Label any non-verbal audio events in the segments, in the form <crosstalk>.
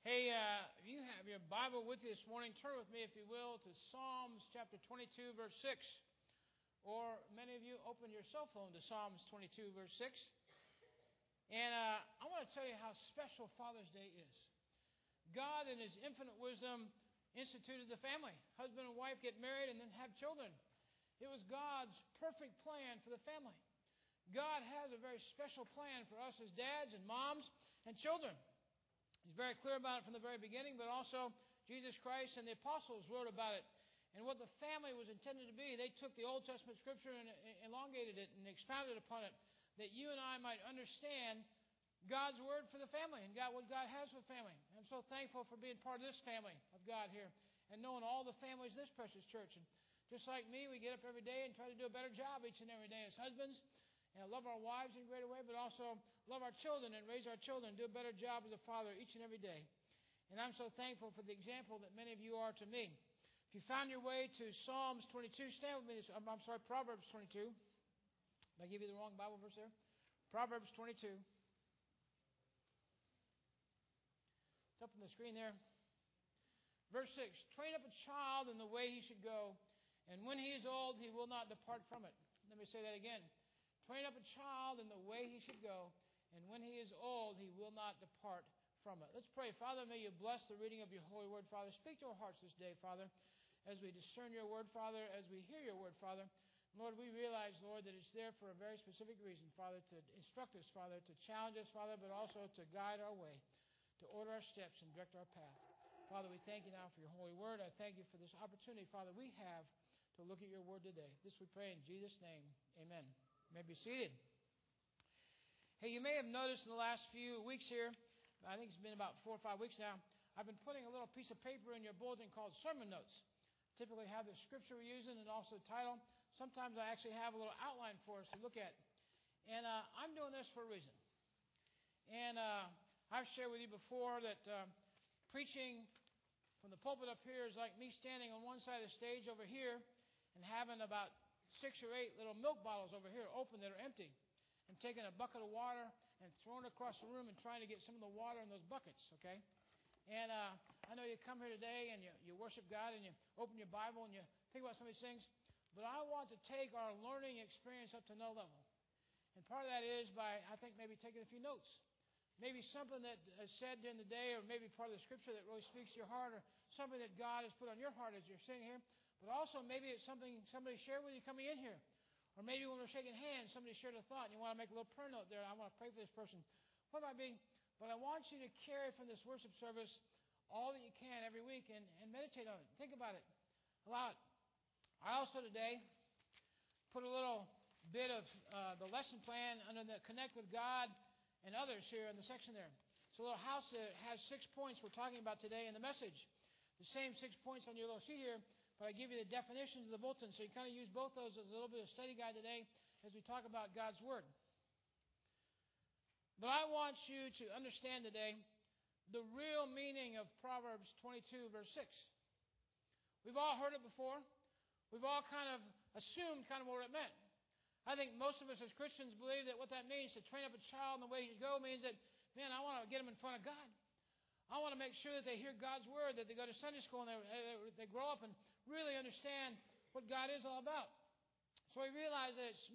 Hey, uh, if you have your Bible with you this morning, turn with me, if you will, to Psalms chapter 22, verse 6. Or many of you open your cell phone to Psalms 22, verse 6. And uh, I want to tell you how special Father's Day is. God, in His infinite wisdom, instituted the family. Husband and wife get married and then have children. It was God's perfect plan for the family. God has a very special plan for us as dads and moms and children. He's very clear about it from the very beginning, but also Jesus Christ and the apostles wrote about it and what the family was intended to be. They took the Old Testament scripture and elongated it and expounded upon it that you and I might understand God's word for the family and God, what God has for family. I'm so thankful for being part of this family of God here and knowing all the families in this precious church. And just like me, we get up every day and try to do a better job each and every day as husbands and love our wives in a greater way, but also love our children and raise our children, do a better job as a father each and every day. And I'm so thankful for the example that many of you are to me. If you found your way to Psalms 22, stand with me. I'm sorry, Proverbs 22. Did I give you the wrong Bible verse there? Proverbs 22. It's up on the screen there. Verse 6 Train up a child in the way he should go, and when he is old, he will not depart from it. Let me say that again. Train up a child in the way he should go, and when he is old, he will not depart from it. Let's pray. Father, may you bless the reading of your holy word, Father. Speak to our hearts this day, Father, as we discern your word, Father, as we hear your word, Father. Lord, we realize, Lord, that it's there for a very specific reason, Father, to instruct us, Father, to challenge us, Father, but also to guide our way, to order our steps and direct our path. Father, we thank you now for your holy word. I thank you for this opportunity, Father, we have to look at your word today. This we pray in Jesus' name. Amen. You may be seated. Hey, you may have noticed in the last few weeks here, I think it's been about four or five weeks now, I've been putting a little piece of paper in your bulletin called sermon notes. Typically have the scripture we're using and also the title. Sometimes I actually have a little outline for us to look at. And uh, I'm doing this for a reason. And uh, I've shared with you before that uh, preaching from the pulpit up here is like me standing on one side of the stage over here and having about six or eight little milk bottles over here open that are empty and taking a bucket of water and throwing it across the room and trying to get some of the water in those buckets, okay? And uh, I know you come here today and you, you worship God and you open your Bible and you think about some of these things, but I want to take our learning experience up to another level. And part of that is by, I think, maybe taking a few notes. Maybe something that is said during the day, or maybe part of the scripture that really speaks to your heart, or something that God has put on your heart as you're sitting here. But also, maybe it's something somebody shared with you coming in here. Or maybe when we're shaking hands, somebody shared a thought and you want to make a little prayer note there. I want to pray for this person. What might be? But I want you to carry from this worship service all that you can every week and, and meditate on it. Think about it. Allow it. I also today put a little bit of uh, the lesson plan under the Connect with God and others here in the section there. It's a little house that has six points we're talking about today in the message. The same six points on your little sheet here but I give you the definitions of the bulletin, so you kind of use both those as a little bit of study guide today as we talk about God's Word. But I want you to understand today the real meaning of Proverbs 22, verse 6. We've all heard it before. We've all kind of assumed kind of what it meant. I think most of us as Christians believe that what that means to train up a child in the way he should go means that, man, I want to get him in front of God. I want to make sure that they hear God's word, that they go to Sunday school and they, they grow up and really understand what God is all about. So we realize that it's,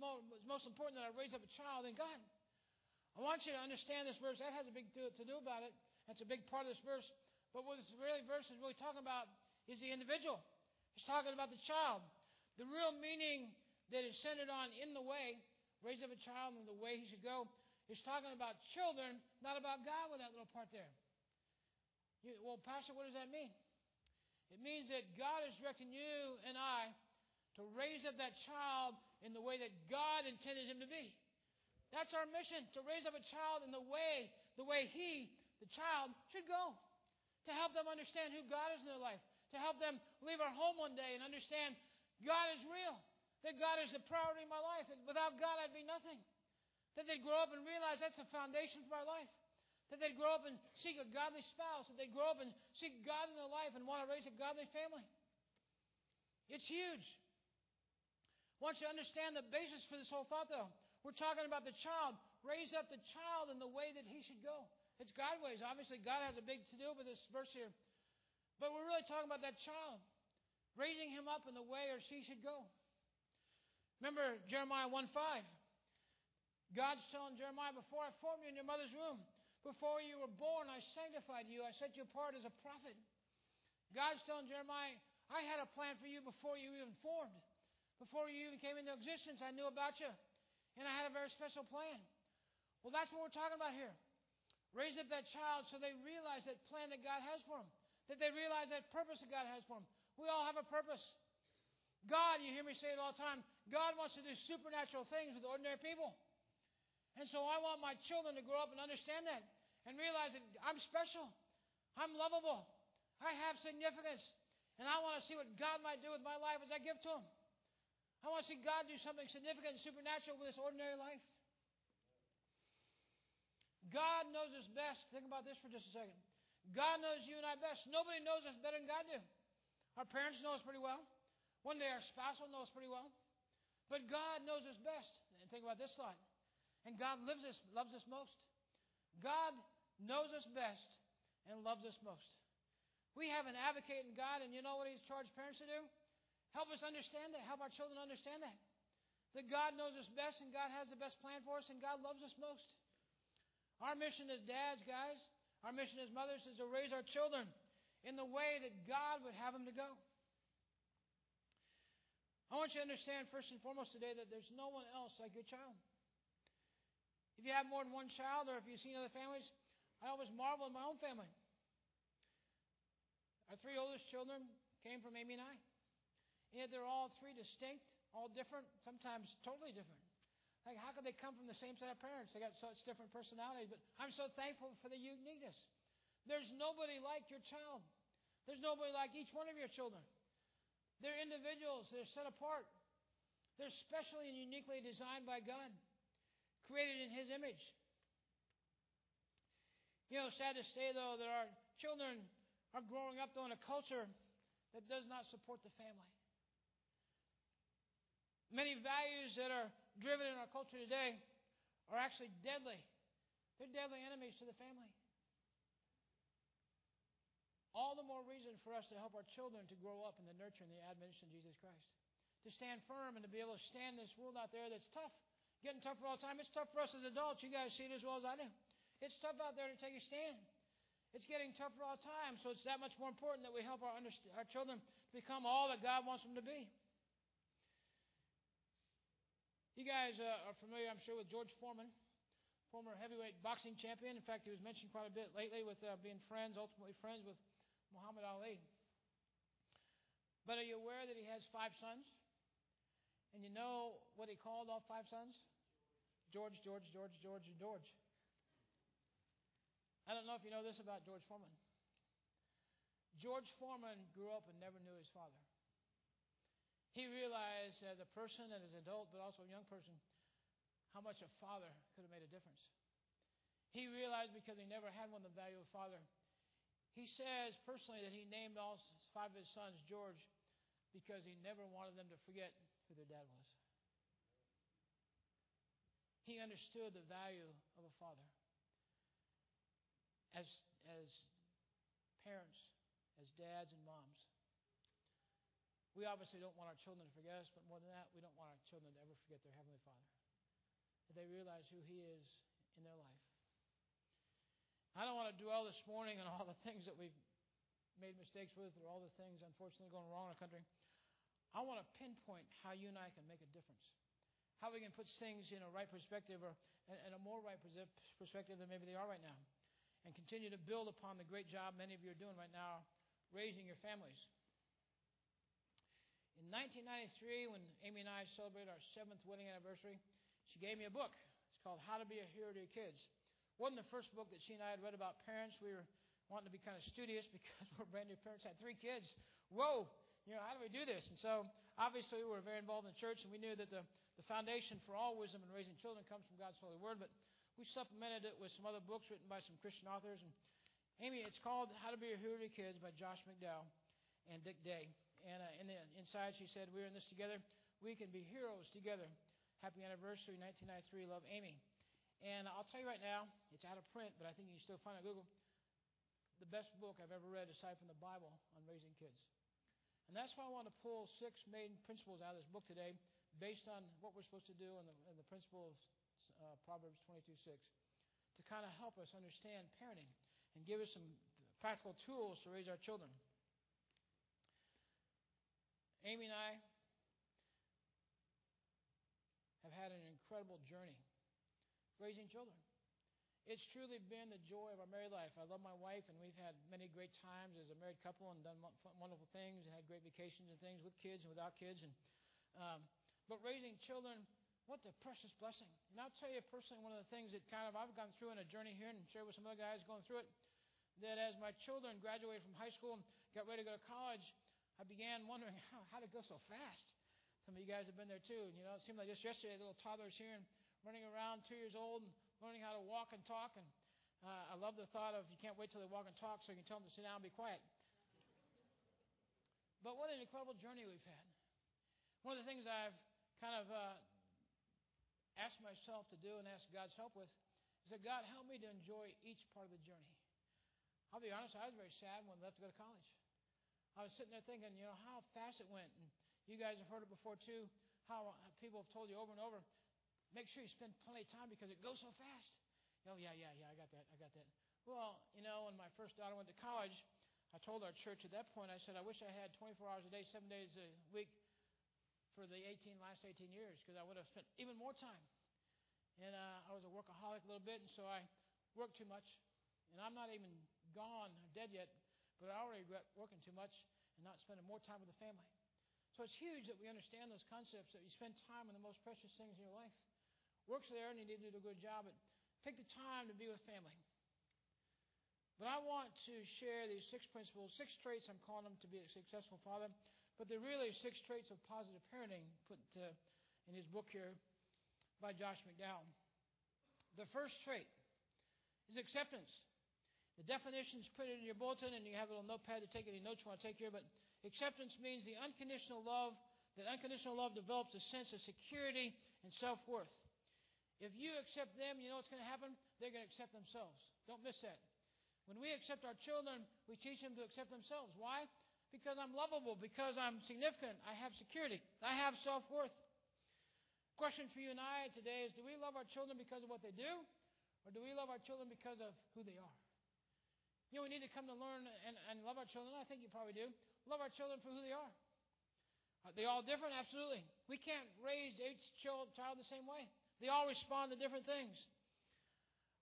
most important that I raise up a child in God. I want you to understand this verse. That has a big deal to do about it. That's a big part of this verse. But what this really verse is really talking about is the individual. It's talking about the child. The real meaning that is centered on in the way, raise up a child in the way he should go, is talking about children, not about God with that little part there. You, well, Pastor, what does that mean? It means that God is directing you and I to raise up that child in the way that God intended him to be. That's our mission, to raise up a child in the way, the way he, the child, should go. To help them understand who God is in their life. To help them leave our home one day and understand God is real. That God is the priority in my life. That without God, I'd be nothing. That they'd grow up and realize that's the foundation for my life. That they'd grow up and seek a godly spouse. That they'd grow up and seek God in their life and want to raise a godly family. It's huge. I want you to understand the basis for this whole thought, though. We're talking about the child. Raise up the child in the way that he should go. It's God ways. Obviously, God has a big to do with this verse here. But we're really talking about that child, raising him up in the way or she should go. Remember Jeremiah 1 5. God's telling Jeremiah, Before I formed you in your mother's womb, before you were born, I sanctified you. I set you apart as a prophet. God's telling Jeremiah, I had a plan for you before you even formed. Before you even came into existence, I knew about you. And I had a very special plan. Well, that's what we're talking about here. Raise up that child so they realize that plan that God has for them, that they realize that purpose that God has for them. We all have a purpose. God, you hear me say it all the time, God wants to do supernatural things with ordinary people. And so I want my children to grow up and understand that and realize that I'm special. I'm lovable. I have significance. And I want to see what God might do with my life as I give to Him. I want to see God do something significant and supernatural with this ordinary life. God knows us best. Think about this for just a second. God knows you and I best. Nobody knows us better than God do. Our parents know us pretty well. One day our spouse will know us pretty well. But God knows us best. And think about this slide. And God lives us, loves us most. God knows us best and loves us most. We have an advocate in God, and you know what He's charged parents to do? Help us understand that. Help our children understand that. That God knows us best, and God has the best plan for us, and God loves us most. Our mission as dads, guys, our mission as mothers is to raise our children in the way that God would have them to go. I want you to understand, first and foremost, today, that there's no one else like your child. If you have more than one child, or if you've seen other families, I always marvel in my own family. Our three oldest children came from Amy and I. And yet they're all three distinct, all different, sometimes totally different. Like, how could they come from the same set of parents? They got such different personalities. But I'm so thankful for the uniqueness. There's nobody like your child. There's nobody like each one of your children. They're individuals. They're set apart. They're specially and uniquely designed by God, created in His image. You know, sad to say, though, that our children are growing up though in a culture that does not support the family. Many values that are driven in our culture today are actually deadly. They're deadly enemies to the family. All the more reason for us to help our children to grow up in the nurture and the admonition of Jesus Christ. To stand firm and to be able to stand this world out there that's tough. Getting tougher all the time. It's tough for us as adults. You guys see it as well as I do. It's tough out there to take a stand. It's getting tougher all the time, so it's that much more important that we help our, our children become all that God wants them to be. You guys uh, are familiar, I'm sure, with George Foreman, former heavyweight boxing champion. In fact, he was mentioned quite a bit lately with uh, being friends, ultimately friends with Muhammad Ali. But are you aware that he has five sons? And you know what he called all five sons? George, George, George, George, and George. I don't know if you know this about George Foreman. George Foreman grew up and never knew his father. He realized as a person and as an adult, but also a young person, how much a father could have made a difference. He realized because he never had one the value of a father. He says personally that he named all five of his sons George because he never wanted them to forget who their dad was. He understood the value of a father as, as parents, as dads and moms, we obviously don't want our children to forget us, but more than that, we don't want our children to ever forget their Heavenly Father. That they realize who He is in their life. I don't want to dwell this morning on all the things that we've made mistakes with or all the things, unfortunately, going wrong in our country. I want to pinpoint how you and I can make a difference. How we can put things in a right perspective or in a more right perspective than maybe they are right now and continue to build upon the great job many of you are doing right now raising your families. In 1993, when Amy and I celebrated our seventh wedding anniversary, she gave me a book. It's called How to Be a Hero to Your Kids. It wasn't the first book that she and I had read about parents. We were wanting to be kind of studious <laughs> because we're brand new parents, had three kids. Whoa, you know, how do we do this? And so obviously we were very involved in the church and we knew that the, the foundation for all wisdom in raising children comes from God's holy word. But we supplemented it with some other books written by some Christian authors. And Amy, it's called How to Be a Hero to Kids by Josh McDowell and Dick Day. And uh, in the inside, she said, We're in this together. We can be heroes together. Happy anniversary, 1993. Love Amy. And I'll tell you right now, It's out of print, but I think you can still find it on Google. The best book I've ever read, aside from the Bible, on raising kids. And that's why I want to pull six main principles out of this book today, based on what we're supposed to do and the, and the principle of uh, Proverbs 22 6, to kind of help us understand parenting and give us some practical tools to raise our children. Amy and I have had an incredible journey raising children. It's truly been the joy of our married life. I love my wife, and we've had many great times as a married couple and done wonderful things and had great vacations and things with kids and without kids. And um, but raising children, what a precious blessing. And I'll tell you personally, one of the things that kind of I've gone through in a journey here and shared with some other guys going through it, that as my children graduated from high school and got ready to go to college, I began wondering how, how it go so fast. Some of you guys have been there too. You know, it seemed like just yesterday, little toddlers here and running around, two years old, and learning how to walk and talk. And uh, I love the thought of you can't wait till they walk and talk so you can tell them to sit down and be quiet. But what an incredible journey we've had. One of the things I've kind of uh, asked myself to do and asked God's help with is that God help me to enjoy each part of the journey. I'll be honest, I was very sad when I left to go to college. I was sitting there thinking, you know, how fast it went. And you guys have heard it before too, how uh, people have told you over and over, Make sure you spend plenty of time because it goes so fast. Oh, yeah, yeah, yeah, I got that. I got that. Well, you know, when my first daughter went to college, I told our church at that point, I said, I wish I had 24 hours a day, seven days a week for the 18 last 18 years because I would have spent even more time. And uh, I was a workaholic a little bit, and so I worked too much. And I'm not even gone or dead yet, but I already regret working too much and not spending more time with the family. So it's huge that we understand those concepts, that you spend time on the most precious things in your life works there and you need to do a good job, but take the time to be with family. But I want to share these six principles, six traits I'm calling them to be a successful father, but they're really six traits of positive parenting put uh, in his book here by Josh McDowell. The first trait is acceptance. The definition is put in your bulletin, and you have a little notepad to take any notes you want to take here. But acceptance means the unconditional love. That unconditional love develops a sense of security and self worth. If you accept them, you know what's going to happen? They're going to accept themselves. Don't miss that. When we accept our children, we teach them to accept themselves. Why? Because I'm lovable, because I'm significant, I have security, I have self worth. Question for you and I today is do we love our children because of what they do, or do we love our children because of who they are? You know, we need to come to learn and, and love our children. I think you probably do. Love our children for who they are. Are they all different? Absolutely. We can't raise each child the same way. They all respond to different things.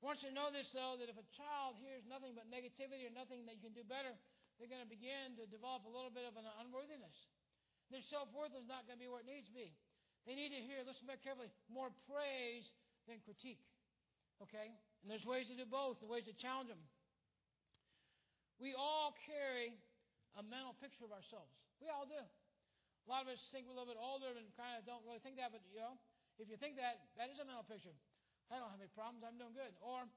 I want you to know this, though, that if a child hears nothing but negativity or nothing that you can do better, they're going to begin to develop a little bit of an unworthiness. Their self worth is not going to be where it needs to be. They need to hear, listen very carefully, more praise than critique. Okay? And there's ways to do both, the ways to challenge them. We all carry a mental picture of ourselves. We all do. A lot of us think we're a little bit older and kind of don't really think that, but you know, if you think that, that is a mental picture. I don't have any problems. I'm doing good. Or,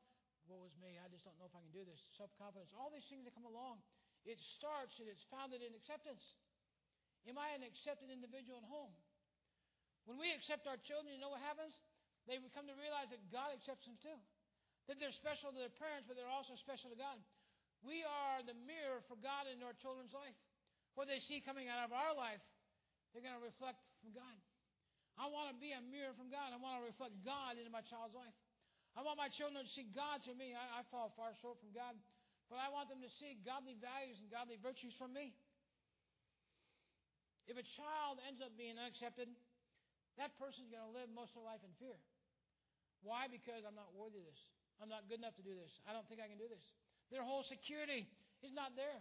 woe is me. I just don't know if I can do this. Self confidence. All these things that come along. It starts and it's founded in acceptance. Am I an accepted individual at home? When we accept our children, you know what happens? They come to realize that God accepts them too. That they're special to their parents, but they're also special to God. We are the mirror for God in our children's life. What they see coming out of our life, they're going to reflect from God. I want to be a mirror from God. I want to reflect God into my child's life. I want my children to see God through me. I, I fall far short from God, but I want them to see godly values and godly virtues from me. If a child ends up being unaccepted, that person's going to live most of their life in fear. Why? Because I'm not worthy of this. I'm not good enough to do this. I don't think I can do this. Their whole security is not there.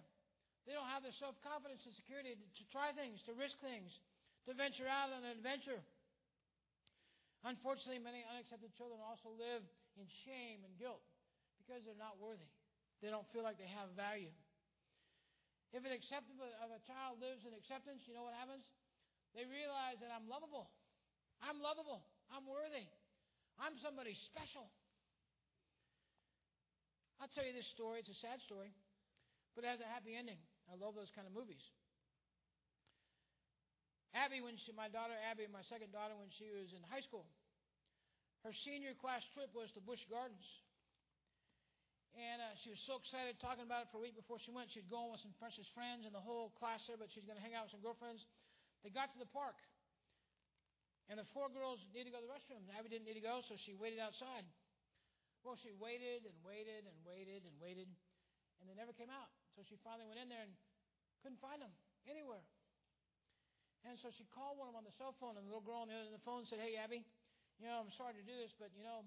They don't have the self confidence and security to, to try things, to risk things, to venture out on an adventure. Unfortunately, many unaccepted children also live in shame and guilt because they're not worthy. They don't feel like they have value. If an acceptance of a child lives in acceptance, you know what happens? They realize that I'm lovable. I'm lovable. I'm worthy. I'm somebody special. I'll tell you this story. It's a sad story, but it has a happy ending. I love those kind of movies. Abby, when she, my daughter Abby, my second daughter, when she was in high school, her senior class trip was to Busch Gardens. And uh, she was so excited talking about it for a week before she went. She'd go with some precious friends and the whole class there, but she's going to hang out with some girlfriends. They got to the park. And the four girls needed to go to the restroom. Abby didn't need to go, so she waited outside. Well, she waited and waited and waited and waited, and they never came out. So she finally went in there and couldn't find them anywhere. And so she called one of them on the cell phone, and the little girl on the other end of the phone said, Hey, Abby, you know, I'm sorry to do this, but, you know,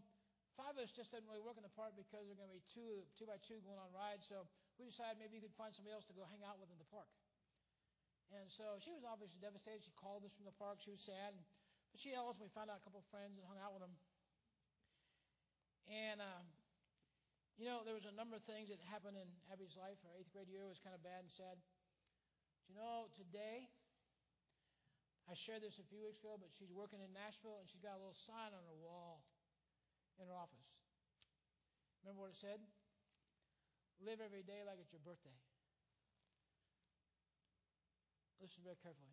five of us just doesn't really work in the park because there are going to be two, two by two going on rides. So we decided maybe you could find somebody else to go hang out with in the park. And so she was obviously devastated. She called us from the park. She was sad. But she ultimately found out a couple of friends and hung out with them. And, uh, you know, there was a number of things that happened in Abby's life. Her eighth grade year was kind of bad and sad. But, you know, today, I shared this a few weeks ago, but she's working in Nashville and she's got a little sign on her wall in her office. Remember what it said? Live every day like it's your birthday. Listen very carefully.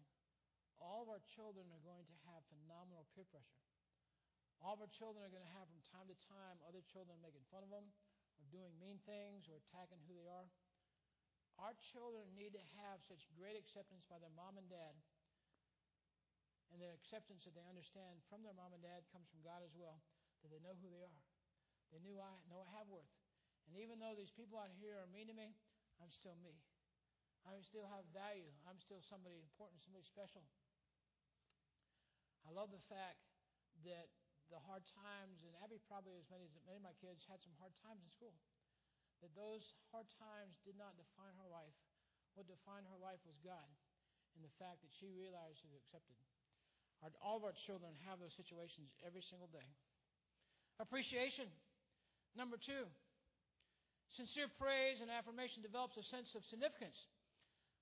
All of our children are going to have phenomenal peer pressure. All of our children are going to have from time to time other children making fun of them or doing mean things or attacking who they are. Our children need to have such great acceptance by their mom and dad. And the acceptance that they understand from their mom and dad comes from God as well, they know who they are. They knew I know I have worth. And even though these people out here are mean to me, I'm still me. I still have value. I'm still somebody important, somebody special. I love the fact that the hard times, and Abby probably as many as many of my kids had some hard times in school. That those hard times did not define her life. What defined her life was God, and the fact that she realized she was accepted. Our, all of our children have those situations every single day. Appreciation. Number two, sincere praise and affirmation develops a sense of significance.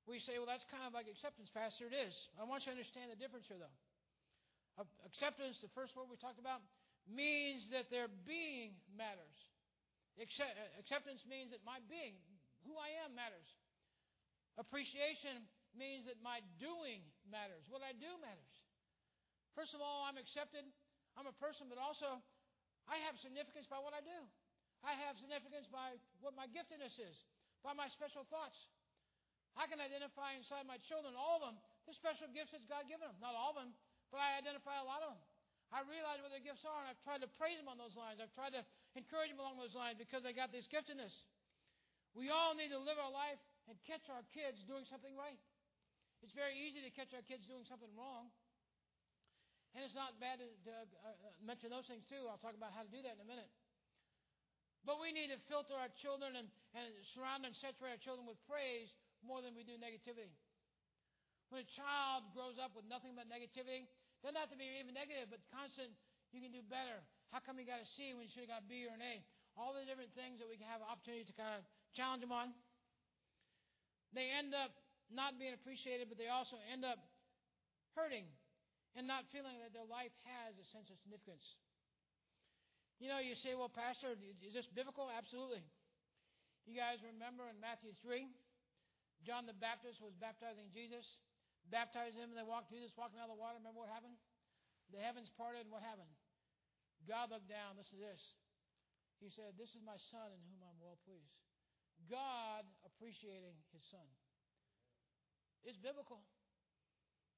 We say, well, that's kind of like acceptance, Pastor. It is. I want you to understand the difference here, though. Acceptance, the first word we talked about, means that their being matters. Uh, acceptance means that my being, who I am, matters. Appreciation means that my doing matters. What I do matters. First of all, I'm accepted. I'm a person, but also I have significance by what I do. I have significance by what my giftedness is, by my special thoughts. I can identify inside my children, all of them, the special gifts that God given them. Not all of them, but I identify a lot of them. I realize what their gifts are, and I've tried to praise them on those lines. I've tried to encourage them along those lines because they got this giftedness. We all need to live our life and catch our kids doing something right. It's very easy to catch our kids doing something wrong. And it's not bad to, to uh, mention those things too. I'll talk about how to do that in a minute. But we need to filter our children and, and surround and saturate our children with praise more than we do negativity. When a child grows up with nothing but negativity, doesn't have to be even negative, but constant, you can do better. How come you got a C when you should have got a B or an A? All the different things that we can have an opportunity to kind of challenge them on. They end up not being appreciated, but they also end up hurting and not feeling that their life has a sense of significance. You know, you say, well, Pastor, is this biblical? Absolutely. You guys remember in Matthew 3, John the Baptist was baptizing Jesus baptized him, and they walked Jesus walking out of the water. Remember what happened? The heavens parted, and what happened? God looked down. Listen to this. He said, This is my son in whom I'm well pleased. God appreciating his son. It's biblical.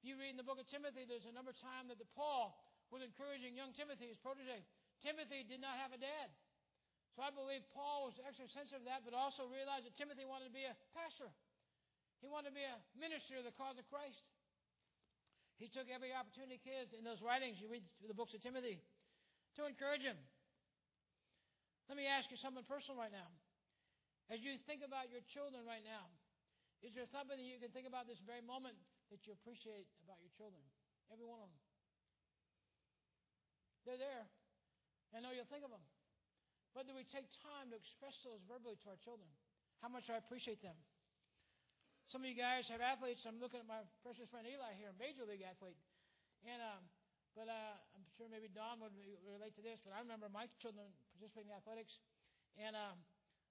If you read in the book of Timothy, there's a number of times that the Paul was encouraging young Timothy, his protege. Timothy did not have a dad. So I believe Paul was extra sensitive to that, but also realized that Timothy wanted to be a pastor. He wanted to be a minister of the cause of Christ. He took every opportunity he could in those writings. You read the books of Timothy to encourage him. Let me ask you something personal right now. As you think about your children right now, is there something that you can think about this very moment that you appreciate about your children? Every one of them. They're there. I know you'll think of them. But do we take time to express those verbally to our children? How much I appreciate them. Some of you guys have athletes. I'm looking at my precious friend Eli here, major league athlete. And um, but uh, I'm sure maybe Don would relate to this. But I remember my children participating in athletics, and um,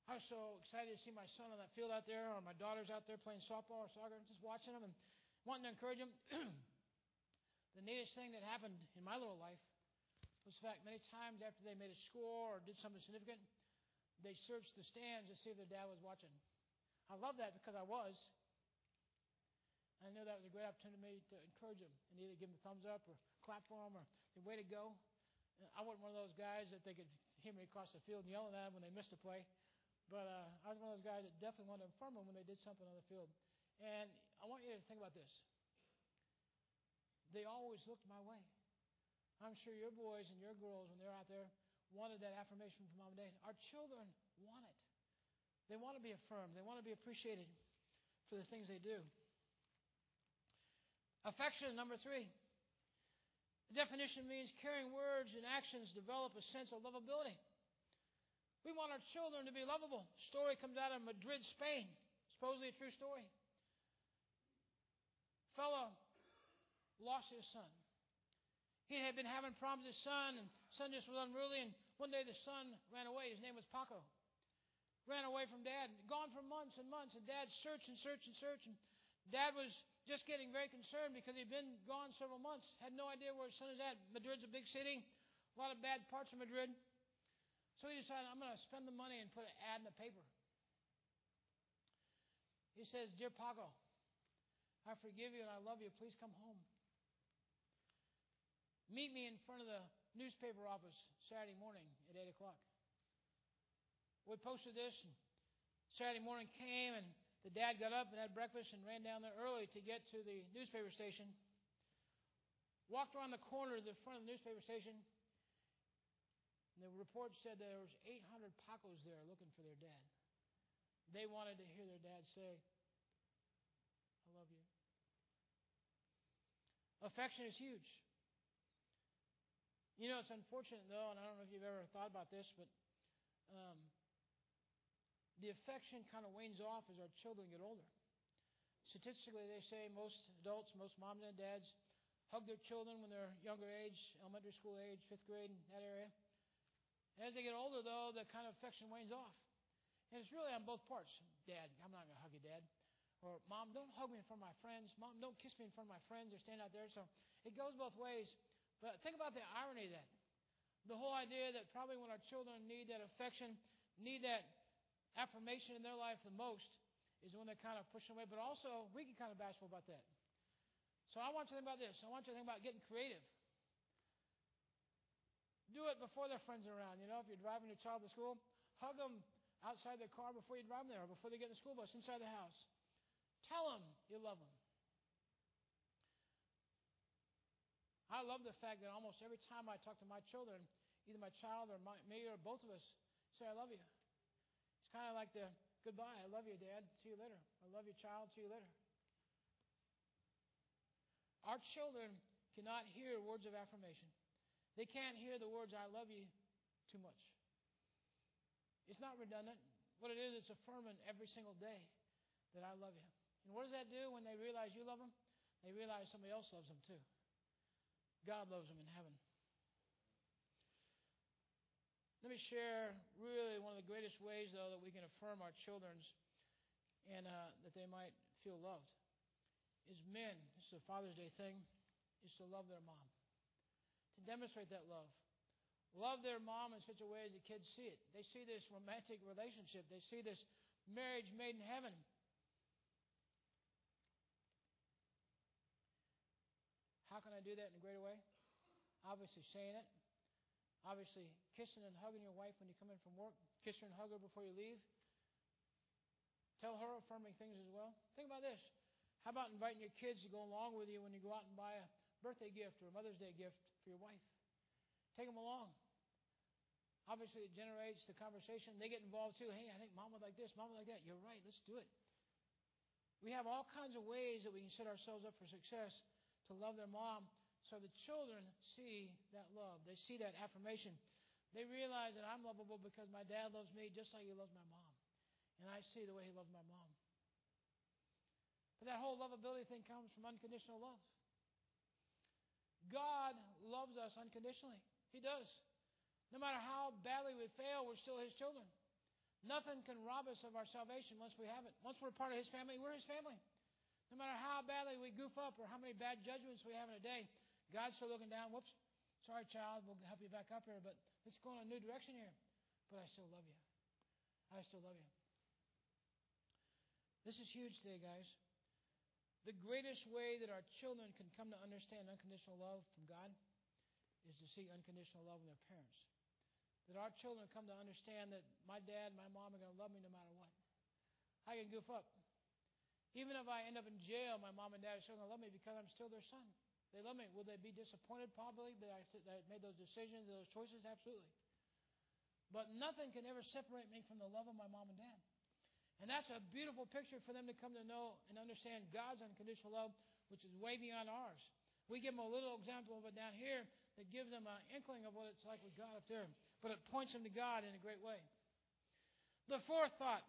I was so excited to see my son on that field out there, or my daughters out there playing softball or soccer, just watching them and wanting to encourage them. <clears throat> the neatest thing that happened in my little life was the fact many times after they made a score or did something significant, they searched the stands to see if their dad was watching. I love that because I was. I know that was a great opportunity to encourage them and either give them a thumbs up or clap for them or the way to go. I wasn't one of those guys that they could hear me across the field yelling at them when they missed a play. But uh, I was one of those guys that definitely wanted to affirm them when they did something on the field. And I want you to think about this. They always looked my way. I'm sure your boys and your girls, when they're out there, wanted that affirmation from mom and dad. Our children want it. They want to be affirmed. They want to be appreciated for the things they do. Affection, number three. The definition means caring words and actions develop a sense of lovability. We want our children to be lovable. Story comes out of Madrid, Spain. Supposedly a true story. Fellow lost his son. He had been having problems with his son, and son just was unruly. And one day the son ran away. His name was Paco. Ran away from dad, gone for months and months. And dad searched and searched and searched. And dad was just getting very concerned because he'd been gone several months. Had no idea where his son is at. Madrid's a big city, a lot of bad parts of Madrid. So he decided, I'm going to spend the money and put an ad in the paper. He says, Dear Paco, I forgive you and I love you. Please come home. Meet me in front of the newspaper office Saturday morning at 8 o'clock. We posted this, and Saturday morning came, and the dad got up and had breakfast and ran down there early to get to the newspaper station. Walked around the corner of the front of the newspaper station, and the report said there was 800 Pacos there looking for their dad. They wanted to hear their dad say, I love you. Affection is huge. You know, it's unfortunate, though, and I don't know if you've ever thought about this, but um, the affection kind of wanes off as our children get older. Statistically, they say most adults, most moms and dads, hug their children when they're younger age, elementary school age, fifth grade, that area. And as they get older, though, the kind of affection wanes off. And it's really on both parts. Dad, I'm not going to hug you, Dad. Or, Mom, don't hug me in front of my friends. Mom, don't kiss me in front of my friends. They're standing out there. So it goes both ways. But think about the irony of that. The whole idea that probably when our children need that affection, need that affirmation in their life the most, is when they're kind of pushing away. But also, we get kind of bashful about that. So I want you to think about this. I want you to think about getting creative. Do it before their friends are around. You know, if you're driving your child to school, hug them outside their car before you drive them there, or before they get in the school bus, inside the house. Tell them you love them. I love the fact that almost every time I talk to my children, either my child or my, me or both of us say, I love you. It's kind of like the goodbye. I love you, Dad. See you later. I love you, child. See you later. Our children cannot hear words of affirmation. They can't hear the words, I love you, too much. It's not redundant. What it is, it's affirming every single day that I love you. And what does that do when they realize you love them? They realize somebody else loves them too. God loves them in heaven. Let me share really one of the greatest ways, though, that we can affirm our children's and uh, that they might feel loved is men. This is a Father's Day thing, is to love their mom, to demonstrate that love. Love their mom in such a way as the kids see it. They see this romantic relationship. They see this marriage made in heaven. How can I do that in a greater way? Obviously, saying it. Obviously, kissing and hugging your wife when you come in from work. Kiss her and hug her before you leave. Tell her affirming things as well. Think about this. How about inviting your kids to go along with you when you go out and buy a birthday gift or a Mother's Day gift for your wife? Take them along. Obviously, it generates the conversation. They get involved too. Hey, I think mom would like this, mom would like that. You're right, let's do it. We have all kinds of ways that we can set ourselves up for success to love their mom. So the children see that love. They see that affirmation. They realize that I'm lovable because my dad loves me just like he loves my mom. And I see the way he loves my mom. But that whole lovability thing comes from unconditional love. God loves us unconditionally. He does. No matter how badly we fail, we're still His children. Nothing can rob us of our salvation once we have it. Once we're part of His family, we're His family. No matter how badly we goof up or how many bad judgments we have in a day, God's still looking down. Whoops, sorry, child, we'll help you back up here, but let's go in a new direction here. But I still love you. I still love you. This is huge today, guys. The greatest way that our children can come to understand unconditional love from God is to see unconditional love in their parents. That our children come to understand that my dad and my mom are going to love me no matter what. I can goof up. Even if I end up in jail, my mom and dad are still going to love me because I'm still their son. They love me. Will they be disappointed probably that I, that I made those decisions, those choices? Absolutely. But nothing can ever separate me from the love of my mom and dad. And that's a beautiful picture for them to come to know and understand God's unconditional love, which is way beyond ours. We give them a little example of it down here that gives them an inkling of what it's like with God up there, but it points them to God in a great way. The fourth thought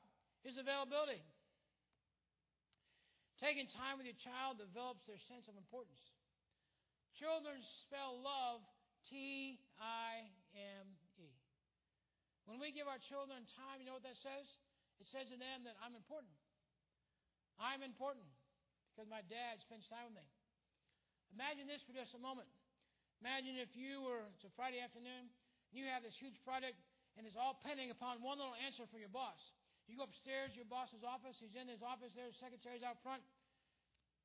is availability. Taking time with your child develops their sense of importance. Children spell love T I M E. When we give our children time, you know what that says? It says to them that I'm important. I'm important because my dad spends time with me. Imagine this for just a moment. Imagine if you were, it's a Friday afternoon, and you have this huge project, and it's all pending upon one little answer from your boss. You go upstairs to your boss's office, he's in his office there, the secretary's out front,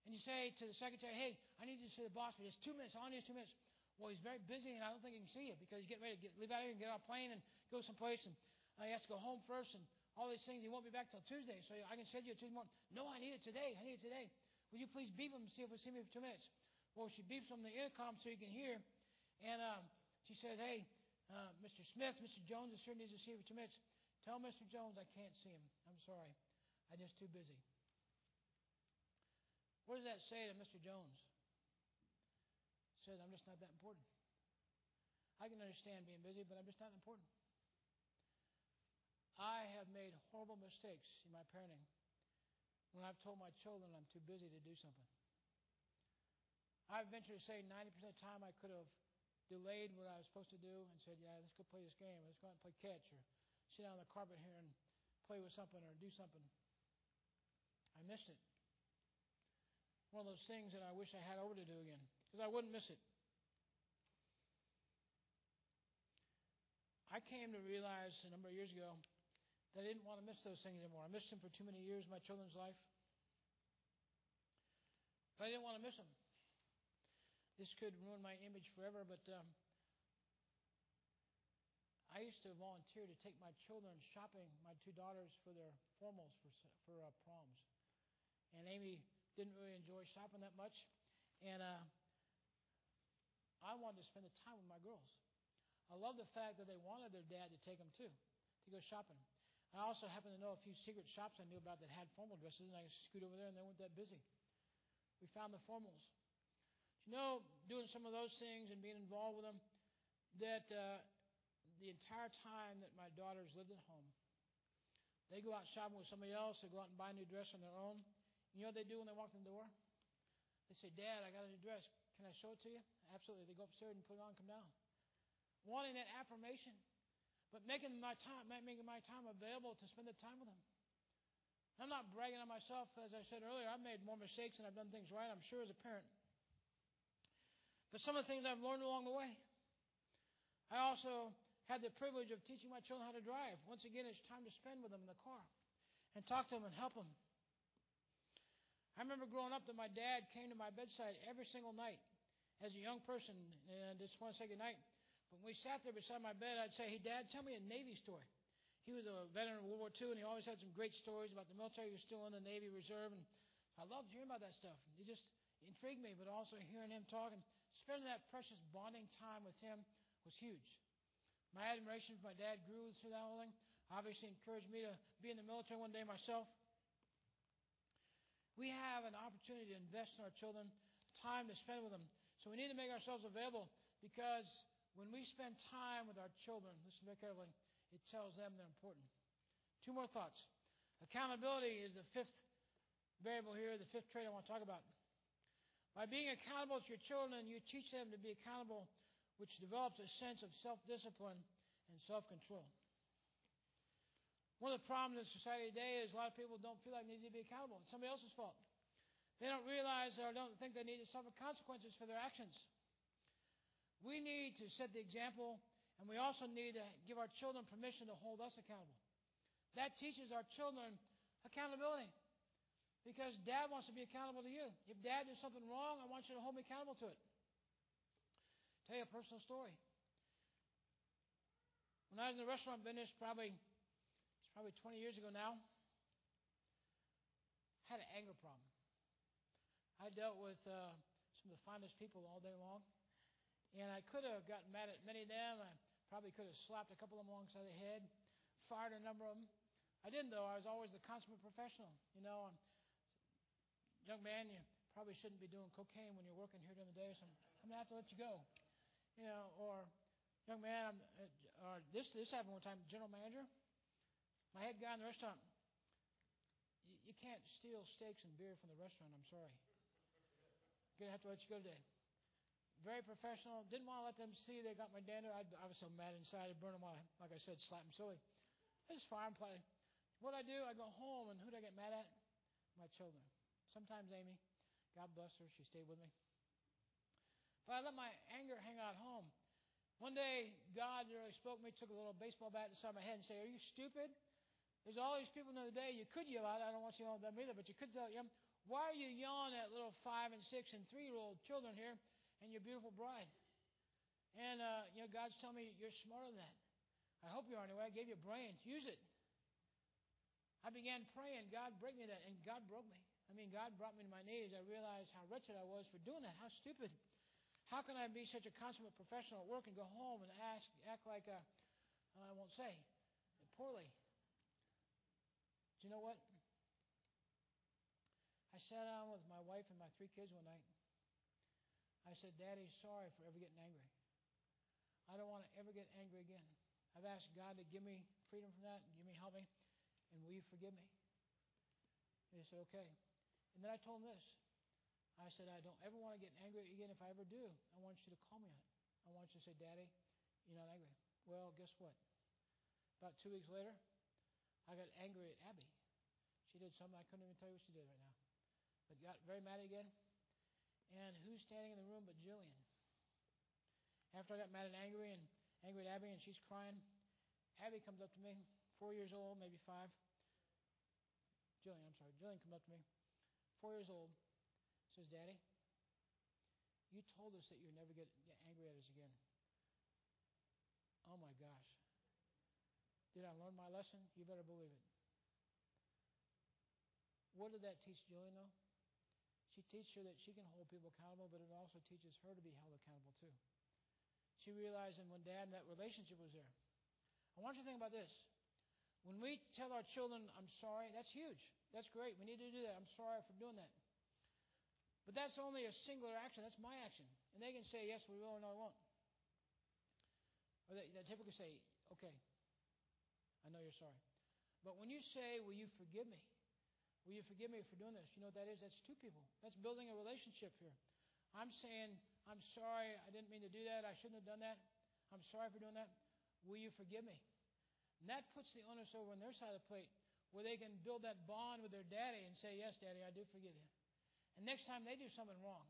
and you say to the secretary, hey, I need you to see the boss for just two minutes, I only need two minutes. Well, he's very busy, and I don't think he can see you because he's getting ready to get, leave out here and get on a plane and go someplace, and uh, he has to go home first, and all these things. He won't be back till Tuesday, so I can send you Tuesday morning. No, I need it today. I need it today. Would you please beep him and see if he'll see me for two minutes? Well, she beeps on the intercom so he can hear, and uh, she says, "Hey, uh, Mr. Smith, Mr. Jones is here needs to see you for two minutes. Tell Mr. Jones I can't see him. I'm sorry. I'm just too busy." What does that say to Mr. Jones? It says, I'm just not that important. I can understand being busy, but I'm just not important. I have made horrible mistakes in my parenting when I've told my children I'm too busy to do something. I've venture to say 90% of the time I could have delayed what I was supposed to do and said, yeah, let's go play this game. Let's go out and play catch or sit down on the carpet here and play with something or do something. I missed it. One of those things that I wish I had over to do again because I wouldn't miss it. I came to realize a number of years ago that I didn't want to miss those things anymore. I missed them for too many years in my children's life. But I didn't want to miss them. This could ruin my image forever, but um, I used to volunteer to take my children shopping, my two daughters, for their formals for, for uh, proms. And Amy didn't really enjoy shopping that much. And uh, I wanted to spend the time with my girls. I love the fact that they wanted their dad to take them too, to go shopping. I also happen to know a few secret shops I knew about that had formal dresses, and I scoot over there, and they weren't that busy. We found the formals. You know, doing some of those things and being involved with them, that uh, the entire time that my daughters lived at home, they go out shopping with somebody else, they go out and buy a new dress on their own. You know what they do when they walk in the door? They say, Dad, I got a new dress. Can I show it to you? Absolutely. They go upstairs and put it on and come down. Wanting that affirmation but making my time, making my time available to spend the time with them. I'm not bragging on myself, as I said earlier. I've made more mistakes and I've done things right, I'm sure, as a parent. But some of the things I've learned along the way. I also had the privilege of teaching my children how to drive. Once again, it's time to spend with them in the car and talk to them and help them. I remember growing up that my dad came to my bedside every single night as a young person and just want to say good night. But when we sat there beside my bed, I'd say, Hey, Dad, tell me a Navy story. He was a veteran of World War II, and he always had some great stories about the military. He was still in the Navy Reserve, and I loved hearing about that stuff. It just intrigued me, but also hearing him talk and spending that precious bonding time with him was huge. My admiration for my dad grew through that whole thing. Obviously, encouraged me to be in the military one day myself. We have an opportunity to invest in our children, time to spend with them. So we need to make ourselves available because when we spend time with our children, listen very carefully, it tells them they're important. Two more thoughts. Accountability is the fifth variable here, the fifth trait I want to talk about. By being accountable to your children, you teach them to be accountable, which develops a sense of self discipline and self control. One of the problems in society today is a lot of people don't feel like they need to be accountable. It's somebody else's fault. They don't realize or don't think they need to suffer consequences for their actions. We need to set the example, and we also need to give our children permission to hold us accountable. That teaches our children accountability. Because dad wants to be accountable to you. If dad does something wrong, I want you to hold me accountable to it. Tell you a personal story. When I was in the restaurant business, probably it's probably 20 years ago now, I had an anger problem. I dealt with uh, some of the finest people all day long, and I could have gotten mad at many of them. I probably could have slapped a couple of them alongside the head, fired a number of them. I didn't though. I was always the consummate professional. You know, I'm, young man, you probably shouldn't be doing cocaine when you're working here during the day, so I'm, I'm gonna have to let you go. You know, or young man, uh, or this this happened one time. General manager, my head guy in the restaurant. You, you can't steal steaks and beer from the restaurant. I'm sorry. Gonna have to let you go today. Very professional. Didn't want to let them see they got my dander. I, I was so mad inside. I burned them all. Like I said, slap them silly. I just fire and play. What I do, I go home, and who do I get mad at? My children. Sometimes Amy, God bless her, she stayed with me. But I let my anger hang out home. One day, God really spoke to me, took a little baseball bat inside my head and said, Are you stupid? There's all these people in the day you could yell at. I don't want you to yell at them either, but you could tell them, Why are you yelling at little five and six and three year old children here and your beautiful bride? And, uh, you know, God's telling me you're smarter than that. I hope you are anyway. I gave you brains. Use it. I began praying, God, break me that. And God broke me. I mean, God brought me to my knees. I realized how wretched I was for doing that. How stupid. How can I be such a consummate professional at work and go home and ask, act like a, I won't say, poorly? Do you know what? I sat down with my wife and my three kids one night. I said, Daddy, sorry for ever getting angry. I don't want to ever get angry again. I've asked God to give me freedom from that and give me help me. And will you forgive me? And he said, okay. And then I told him this. I said, I don't ever want to get angry again. If I ever do, I want you to call me on it. I want you to say, Daddy, you're not angry. Well, guess what? About two weeks later, I got angry at Abby. She did something I couldn't even tell you what she did right now. But got very mad again. And who's standing in the room but Jillian? After I got mad and angry and angry at Abby and she's crying, Abby comes up to me, four years old, maybe five. Jillian, I'm sorry. Jillian comes up to me four years old, says, Daddy, you told us that you'd never get, get angry at us again. Oh my gosh. Did I learn my lesson? You better believe it. What did that teach Jillian, though? She teaches her that she can hold people accountable, but it also teaches her to be held accountable, too. She realized that when Dad, that relationship was there. I want you to think about this. When we tell our children, I'm sorry, that's huge. That's great. We need to do that. I'm sorry for doing that. But that's only a singular action. That's my action. And they can say, yes, we will, or no, we won't. Or they, they typically say, okay, I know you're sorry. But when you say, will you forgive me? Will you forgive me for doing this? You know what that is? That's two people. That's building a relationship here. I'm saying, I'm sorry, I didn't mean to do that. I shouldn't have done that. I'm sorry for doing that. Will you forgive me? And that puts the onus over on their side of the plate where they can build that bond with their daddy and say, Yes, daddy, I do forgive you. And next time they do something wrong,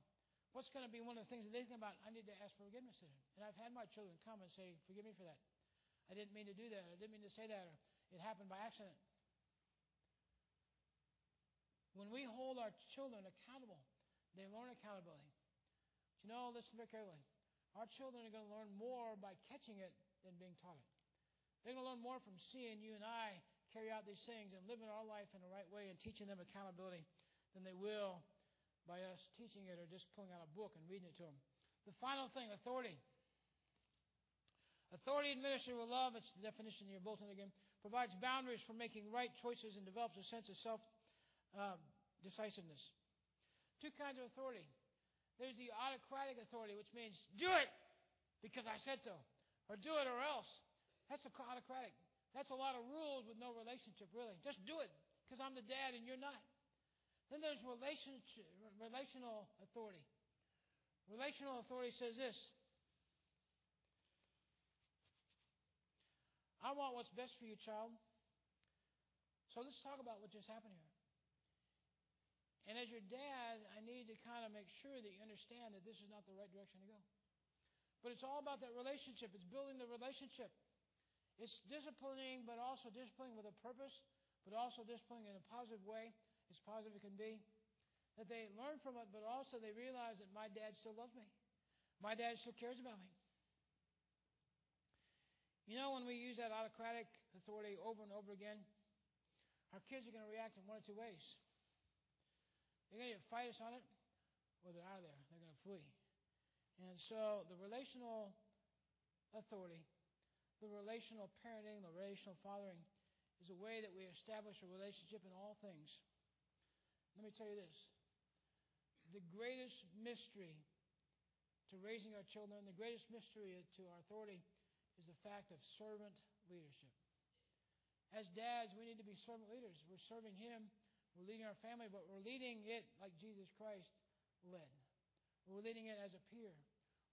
what's going to be one of the things that they think about? I need to ask for forgiveness them. And I've had my children come and say, Forgive me for that. I didn't mean to do that. I didn't mean to say that. Or it happened by accident. When we hold our children accountable, they learn accountability. But you know, listen very carefully. Our children are going to learn more by catching it than being taught it. They're going to learn more from seeing you and I carry out these things and living our life in the right way and teaching them accountability than they will by us teaching it or just pulling out a book and reading it to them. The final thing, authority. Authority administered with love, it's the definition in your bulletin again, provides boundaries for making right choices and develops a sense of self uh, decisiveness. Two kinds of authority. There's the autocratic authority, which means do it because I said so, or do it or else. That's autocratic. That's a lot of rules with no relationship, really. Just do it because I'm the dad and you're not. Then there's relational authority. Relational authority says this I want what's best for you, child. So let's talk about what just happened here. And as your dad, I need to kind of make sure that you understand that this is not the right direction to go. But it's all about that relationship. It's building the relationship. It's disciplining, but also disciplining with a purpose, but also disciplining in a positive way, as positive it can be. That they learn from it, but also they realize that my dad still loves me. My dad still cares about me. You know, when we use that autocratic authority over and over again, our kids are going to react in one of two ways. They're going to fight us on it, or they're out of there. They're going to flee. And so the relational authority, the relational parenting, the relational fathering is a way that we establish a relationship in all things. Let me tell you this the greatest mystery to raising our children, the greatest mystery to our authority is the fact of servant leadership. As dads, we need to be servant leaders. We're serving Him, we're leading our family, but we're leading it like Jesus Christ led. We're leading it as a peer.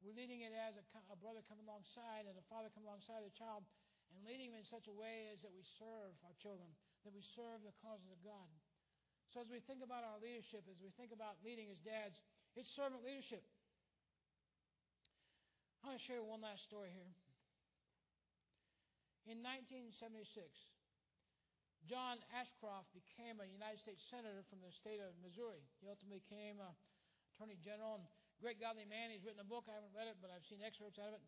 We're leading it as a, a brother coming alongside and a father coming alongside the child and leading them in such a way as that we serve our children, that we serve the causes of God. So as we think about our leadership, as we think about leading as dads, it's servant leadership. I want to share one last story here. In 1976, John Ashcroft became a United States Senator from the state of Missouri. He ultimately became a Attorney General and great godly man. He's written a book. I haven't read it, but I've seen excerpts out of it.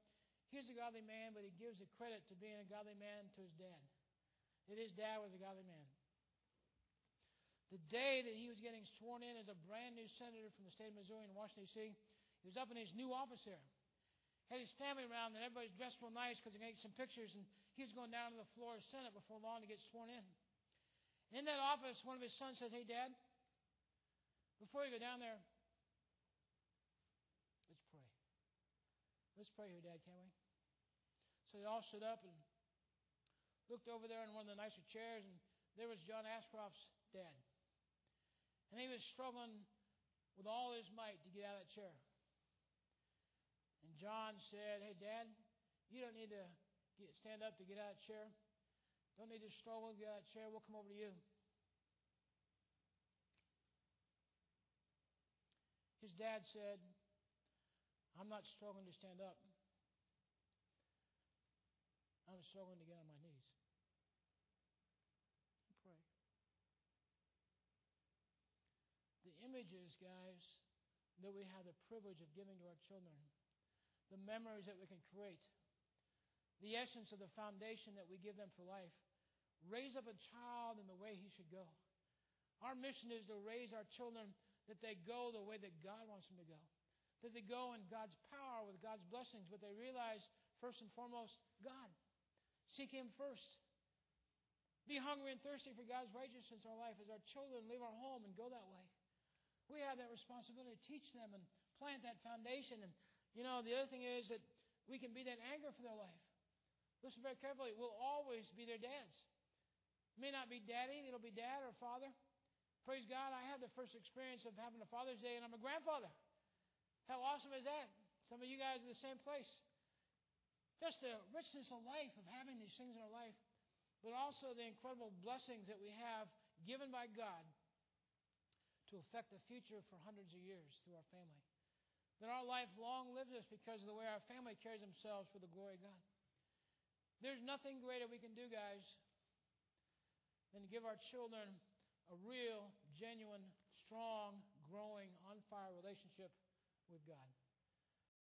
He's a godly man, but he gives the credit to being a godly man to his dad. That his dad was a godly man. The day that he was getting sworn in as a brand new senator from the state of Missouri in Washington, D.C., he was up in his new office there. Had his family around, and everybody's dressed real nice because they're going to some pictures, and he was going down to the floor of the Senate before long to get sworn in. In that office, one of his sons says, Hey, Dad, before you go down there, let's pray. Let's pray here, Dad, can't we? So they all stood up and looked over there in one of the nicer chairs, and there was John Ashcroft's dad. And he was struggling with all his might to get out of that chair. And John said, Hey, Dad, you don't need to get, stand up to get out of chair. Don't need to struggle to get out of chair. We'll come over to you. His dad said, I'm not struggling to stand up. I'm struggling to get on my knees. Pray. The images, guys, that we have the privilege of giving to our children, the memories that we can create, the essence of the foundation that we give them for life. Raise up a child in the way he should go. Our mission is to raise our children that they go the way that God wants them to go. That they go in God's power with God's blessings, but they realize, first and foremost, God. Seek Him first. Be hungry and thirsty for God's righteousness in our life as our children leave our home and go that way. We have that responsibility to teach them and plant that foundation. And, you know, the other thing is that we can be that anchor for their life. Listen very carefully. We'll always be their dads. It may not be daddy, it'll be dad or father. Praise God, I had the first experience of having a Father's Day, and I'm a grandfather. How awesome is that? Some of you guys are the same place. Just the richness of life, of having these things in our life, but also the incredible blessings that we have given by God to affect the future for hundreds of years through our family. That our life long lives us because of the way our family carries themselves for the glory of God. There's nothing greater we can do, guys, than to give our children a real, genuine, strong, growing, on fire relationship with God.